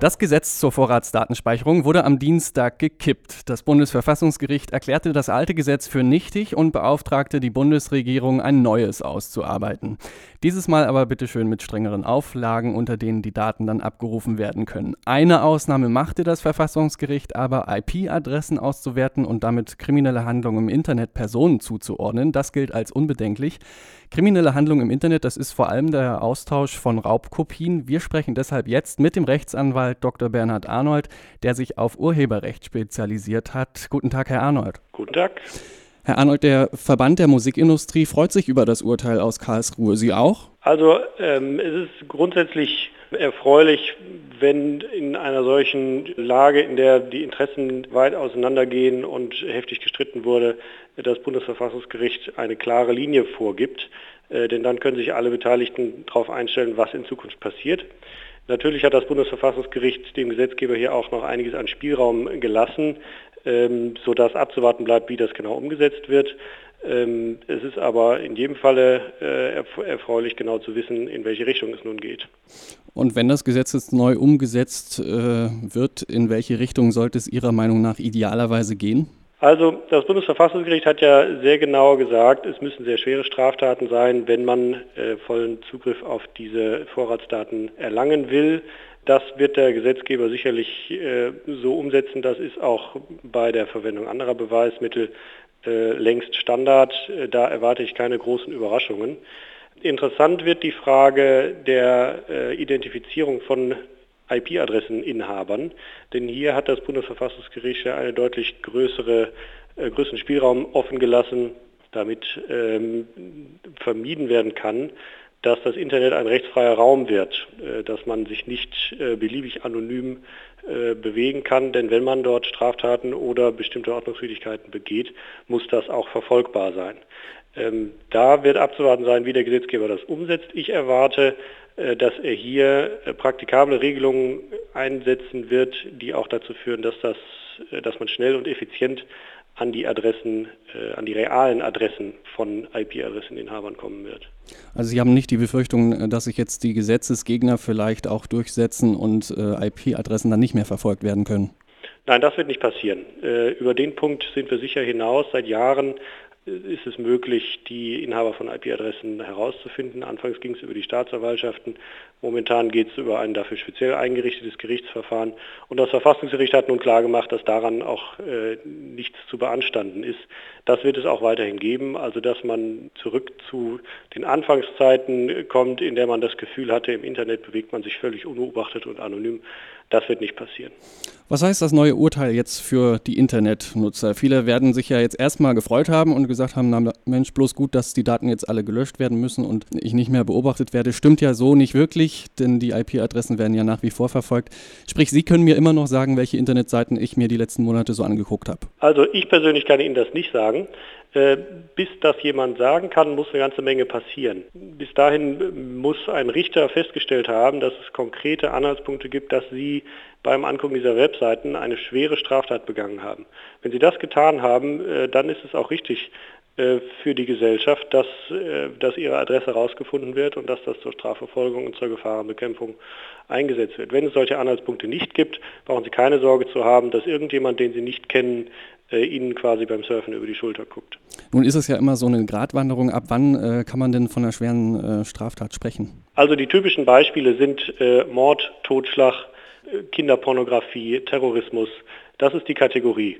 Das Gesetz zur Vorratsdatenspeicherung wurde am Dienstag gekippt. Das Bundesverfassungsgericht erklärte das alte Gesetz für nichtig und beauftragte die Bundesregierung, ein neues auszuarbeiten. Dieses Mal aber bitteschön mit strengeren Auflagen, unter denen die Daten dann abgerufen werden können. Eine Ausnahme machte das Verfassungsgericht aber, IP-Adressen auszuwerten und damit kriminelle Handlungen im Internet Personen zuzuordnen. Das gilt als unbedenklich. Kriminelle Handlungen im Internet, das ist vor allem der Austausch von Raubkopien. Wir sprechen deshalb jetzt mit dem Rechtsanwalt Dr. Bernhard Arnold, der sich auf Urheberrecht spezialisiert hat. Guten Tag, Herr Arnold. Guten Tag. Herr Arnold, der Verband der Musikindustrie freut sich über das Urteil aus Karlsruhe. Sie auch? Also ähm, es ist grundsätzlich erfreulich, wenn in einer solchen Lage, in der die Interessen weit auseinandergehen und heftig gestritten wurde, das Bundesverfassungsgericht eine klare Linie vorgibt. Äh, denn dann können sich alle Beteiligten darauf einstellen, was in Zukunft passiert. Natürlich hat das Bundesverfassungsgericht dem Gesetzgeber hier auch noch einiges an Spielraum gelassen, ähm, sodass abzuwarten bleibt, wie das genau umgesetzt wird. Ähm, es ist aber in jedem Falle äh, erfreulich, genau zu wissen, in welche Richtung es nun geht. Und wenn das Gesetz jetzt neu umgesetzt äh, wird, in welche Richtung sollte es Ihrer Meinung nach idealerweise gehen? Also das Bundesverfassungsgericht hat ja sehr genau gesagt, es müssen sehr schwere Straftaten sein, wenn man äh, vollen Zugriff auf diese Vorratsdaten erlangen will. Das wird der Gesetzgeber sicherlich äh, so umsetzen. Das ist auch bei der Verwendung anderer Beweismittel äh, längst Standard. Äh, da erwarte ich keine großen Überraschungen. Interessant wird die Frage der äh, Identifizierung von IP-Adresseninhabern, denn hier hat das Bundesverfassungsgericht ja einen deutlich größere, äh, größeren Spielraum offen gelassen, damit ähm, vermieden werden kann, dass das Internet ein rechtsfreier Raum wird, äh, dass man sich nicht äh, beliebig anonym äh, bewegen kann, denn wenn man dort Straftaten oder bestimmte Ordnungswidrigkeiten begeht, muss das auch verfolgbar sein. Ähm, da wird abzuwarten sein, wie der Gesetzgeber das umsetzt. Ich erwarte, dass er hier praktikable Regelungen einsetzen wird, die auch dazu führen, dass, das, dass man schnell und effizient an die Adressen, äh, an die realen Adressen von IP-Adresseninhabern kommen wird. Also Sie haben nicht die Befürchtung, dass sich jetzt die Gesetzesgegner vielleicht auch durchsetzen und äh, IP-Adressen dann nicht mehr verfolgt werden können? Nein, das wird nicht passieren. Äh, über den Punkt sind wir sicher hinaus. Seit Jahren ist es möglich, die Inhaber von IP-Adressen herauszufinden. Anfangs ging es über die Staatsanwaltschaften, momentan geht es über ein dafür speziell eingerichtetes Gerichtsverfahren. Und das Verfassungsgericht hat nun klargemacht, dass daran auch äh, nichts zu beanstanden ist. Das wird es auch weiterhin geben, also dass man zurück zu den Anfangszeiten kommt, in der man das Gefühl hatte, im Internet bewegt man sich völlig unbeobachtet und anonym. Das wird nicht passieren. Was heißt das neue Urteil jetzt für die Internetnutzer? Viele werden sich ja jetzt erstmal gefreut haben und gesagt haben, na Mensch, bloß gut, dass die Daten jetzt alle gelöscht werden müssen und ich nicht mehr beobachtet werde. Stimmt ja so nicht wirklich, denn die IP-Adressen werden ja nach wie vor verfolgt. Sprich, Sie können mir immer noch sagen, welche Internetseiten ich mir die letzten Monate so angeguckt habe. Also ich persönlich kann Ihnen das nicht sagen. Äh, bis das jemand sagen kann, muss eine ganze Menge passieren. Bis dahin muss ein Richter festgestellt haben, dass es konkrete Anhaltspunkte gibt, dass Sie beim Angucken dieser Webseiten eine schwere Straftat begangen haben. Wenn Sie das getan haben, äh, dann ist es auch richtig äh, für die Gesellschaft, dass, dass Ihre Adresse herausgefunden wird und dass das zur Strafverfolgung und zur Gefahrenbekämpfung eingesetzt wird. Wenn es solche Anhaltspunkte nicht gibt, brauchen Sie keine Sorge zu haben, dass irgendjemand, den Sie nicht kennen, äh, ihnen quasi beim Surfen über die Schulter guckt. Nun ist es ja immer so eine Gratwanderung. Ab wann äh, kann man denn von einer schweren äh, Straftat sprechen? Also die typischen Beispiele sind äh, Mord, Totschlag, äh, Kinderpornografie, Terrorismus. Das ist die Kategorie.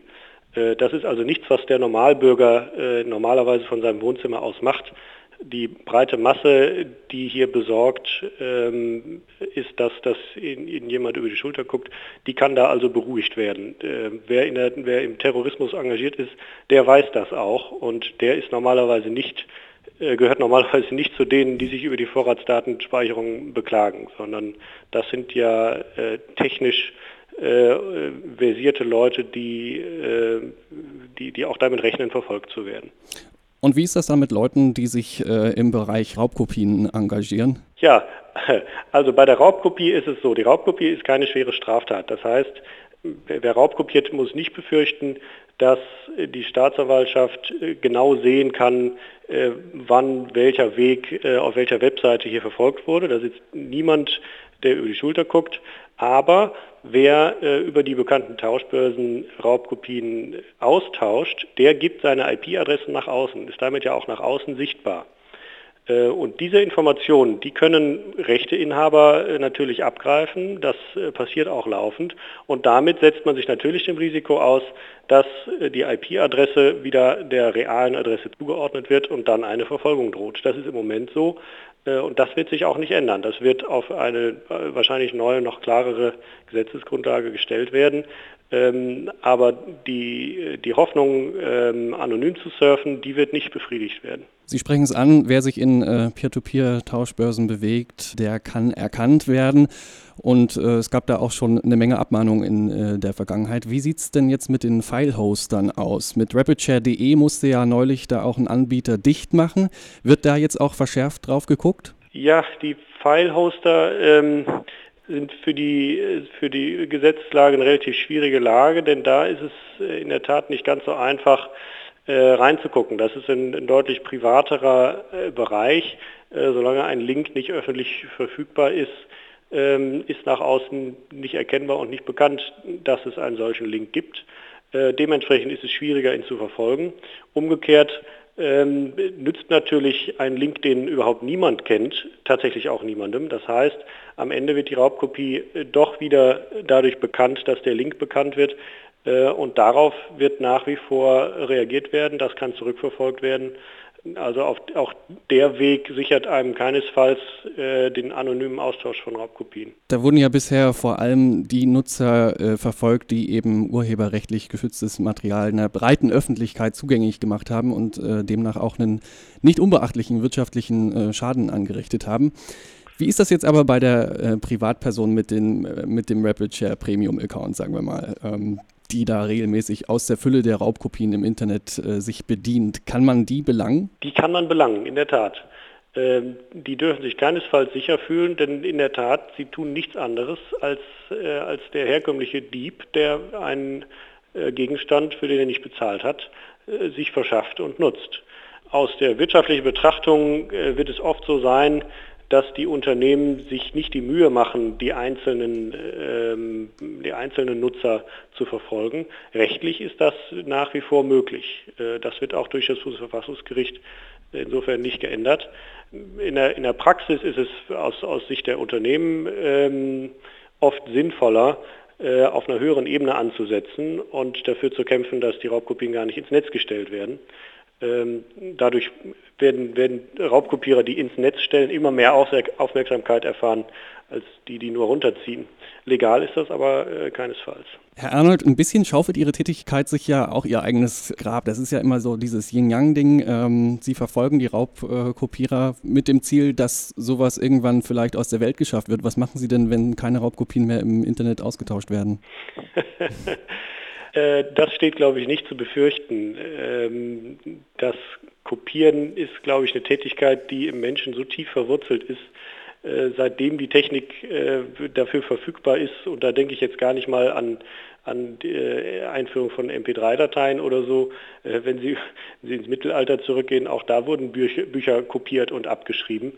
Äh, das ist also nichts, was der Normalbürger normalerweise von seinem Wohnzimmer aus macht die breite Masse, die hier besorgt ähm, ist, dass, dass ihnen, jemand über die Schulter guckt, die kann da also beruhigt werden. Äh, wer, der, wer, im Terrorismus engagiert ist, der weiß das auch und der ist normalerweise nicht äh, gehört normalerweise nicht zu denen, die sich über die Vorratsdatenspeicherung beklagen, sondern das sind ja äh, technisch äh, versierte Leute, die, äh, die, die auch damit rechnen, verfolgt zu werden. Und wie ist das dann mit Leuten, die sich äh, im Bereich Raubkopien engagieren? Ja, also bei der Raubkopie ist es so, die Raubkopie ist keine schwere Straftat. Das heißt, wer raubkopiert, muss nicht befürchten, dass die Staatsanwaltschaft genau sehen kann, wann welcher Weg auf welcher Webseite hier verfolgt wurde. Da sitzt niemand, der über die Schulter guckt. Aber wer äh, über die bekannten Tauschbörsen Raubkopien austauscht, der gibt seine IP-Adressen nach außen, ist damit ja auch nach außen sichtbar. Äh, und diese Informationen, die können Rechteinhaber äh, natürlich abgreifen. Das äh, passiert auch laufend. Und damit setzt man sich natürlich dem Risiko aus, dass die IP-Adresse wieder der realen Adresse zugeordnet wird und dann eine Verfolgung droht. Das ist im Moment so. Und das wird sich auch nicht ändern. Das wird auf eine wahrscheinlich neue, noch klarere Gesetzesgrundlage gestellt werden. Ähm, aber die, die Hoffnung, ähm, anonym zu surfen, die wird nicht befriedigt werden. Sie sprechen es an, wer sich in äh, Peer-to-Peer-Tauschbörsen bewegt, der kann erkannt werden. Und äh, es gab da auch schon eine Menge Abmahnungen in äh, der Vergangenheit. Wie sieht es denn jetzt mit den File-Hostern aus? Mit RapidShare.de musste ja neulich da auch ein Anbieter dicht machen. Wird da jetzt auch verschärft drauf geguckt? Ja, die File-Hoster ähm, sind für die, für die Gesetzeslage eine relativ schwierige Lage, denn da ist es äh, in der Tat nicht ganz so einfach äh, reinzugucken. Das ist ein, ein deutlich privaterer äh, Bereich. Äh, solange ein Link nicht öffentlich verfügbar ist, ähm, ist nach außen nicht erkennbar und nicht bekannt, dass es einen solchen Link gibt. Äh, dementsprechend ist es schwieriger, ihn zu verfolgen. Umgekehrt ähm, nützt natürlich ein Link, den überhaupt niemand kennt, tatsächlich auch niemandem. Das heißt, am Ende wird die Raubkopie äh, doch wieder dadurch bekannt, dass der Link bekannt wird. Äh, und darauf wird nach wie vor reagiert werden. Das kann zurückverfolgt werden. Also auf, auch der Weg sichert einem keinesfalls äh, den anonymen Austausch von Raubkopien. Da wurden ja bisher vor allem die Nutzer äh, verfolgt, die eben urheberrechtlich geschütztes Material einer breiten Öffentlichkeit zugänglich gemacht haben und äh, demnach auch einen nicht unbeachtlichen wirtschaftlichen äh, Schaden angerichtet haben. Wie ist das jetzt aber bei der äh, Privatperson mit, den, äh, mit dem Rapid Share Premium Account, sagen wir mal? Ähm, die da regelmäßig aus der Fülle der Raubkopien im Internet äh, sich bedient. Kann man die belangen? Die kann man belangen, in der Tat. Ähm, die dürfen sich keinesfalls sicher fühlen, denn in der Tat, sie tun nichts anderes als, äh, als der herkömmliche Dieb, der einen äh, Gegenstand, für den er nicht bezahlt hat, äh, sich verschafft und nutzt. Aus der wirtschaftlichen Betrachtung äh, wird es oft so sein, dass die Unternehmen sich nicht die Mühe machen, die einzelnen, ähm, die einzelnen Nutzer zu verfolgen. Rechtlich ist das nach wie vor möglich. Äh, das wird auch durch das Bundesverfassungsgericht insofern nicht geändert. In der, in der Praxis ist es aus, aus Sicht der Unternehmen ähm, oft sinnvoller, äh, auf einer höheren Ebene anzusetzen und dafür zu kämpfen, dass die Raubkopien gar nicht ins Netz gestellt werden. Ähm, dadurch werden, werden Raubkopierer, die ins Netz stellen, immer mehr Aufmerksamkeit erfahren als die, die nur runterziehen. Legal ist das aber äh, keinesfalls. Herr Arnold, ein bisschen schaufelt Ihre Tätigkeit sich ja auch Ihr eigenes Grab. Das ist ja immer so dieses Yin-Yang-Ding. Ähm, Sie verfolgen die Raubkopierer mit dem Ziel, dass sowas irgendwann vielleicht aus der Welt geschafft wird. Was machen Sie denn, wenn keine Raubkopien mehr im Internet ausgetauscht werden? Äh, das steht, glaube ich, nicht zu befürchten. Ähm, das Kopieren ist, glaube ich, eine Tätigkeit, die im Menschen so tief verwurzelt ist, äh, seitdem die Technik äh, dafür verfügbar ist. Und da denke ich jetzt gar nicht mal an, an die Einführung von MP3-Dateien oder so. Wenn Sie, wenn Sie, ins Mittelalter zurückgehen, auch da wurden Bücher, Bücher kopiert und abgeschrieben.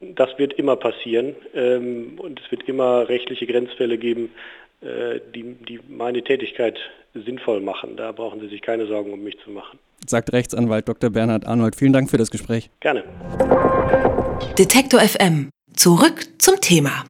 Das wird immer passieren ähm, und es wird immer rechtliche Grenzfälle geben, die, die meine Tätigkeit sinnvoll machen. Da brauchen Sie sich keine Sorgen um mich zu machen. Sagt Rechtsanwalt Dr. Bernhard Arnold. Vielen Dank für das Gespräch. Gerne. Detektor FM. Zurück zum Thema.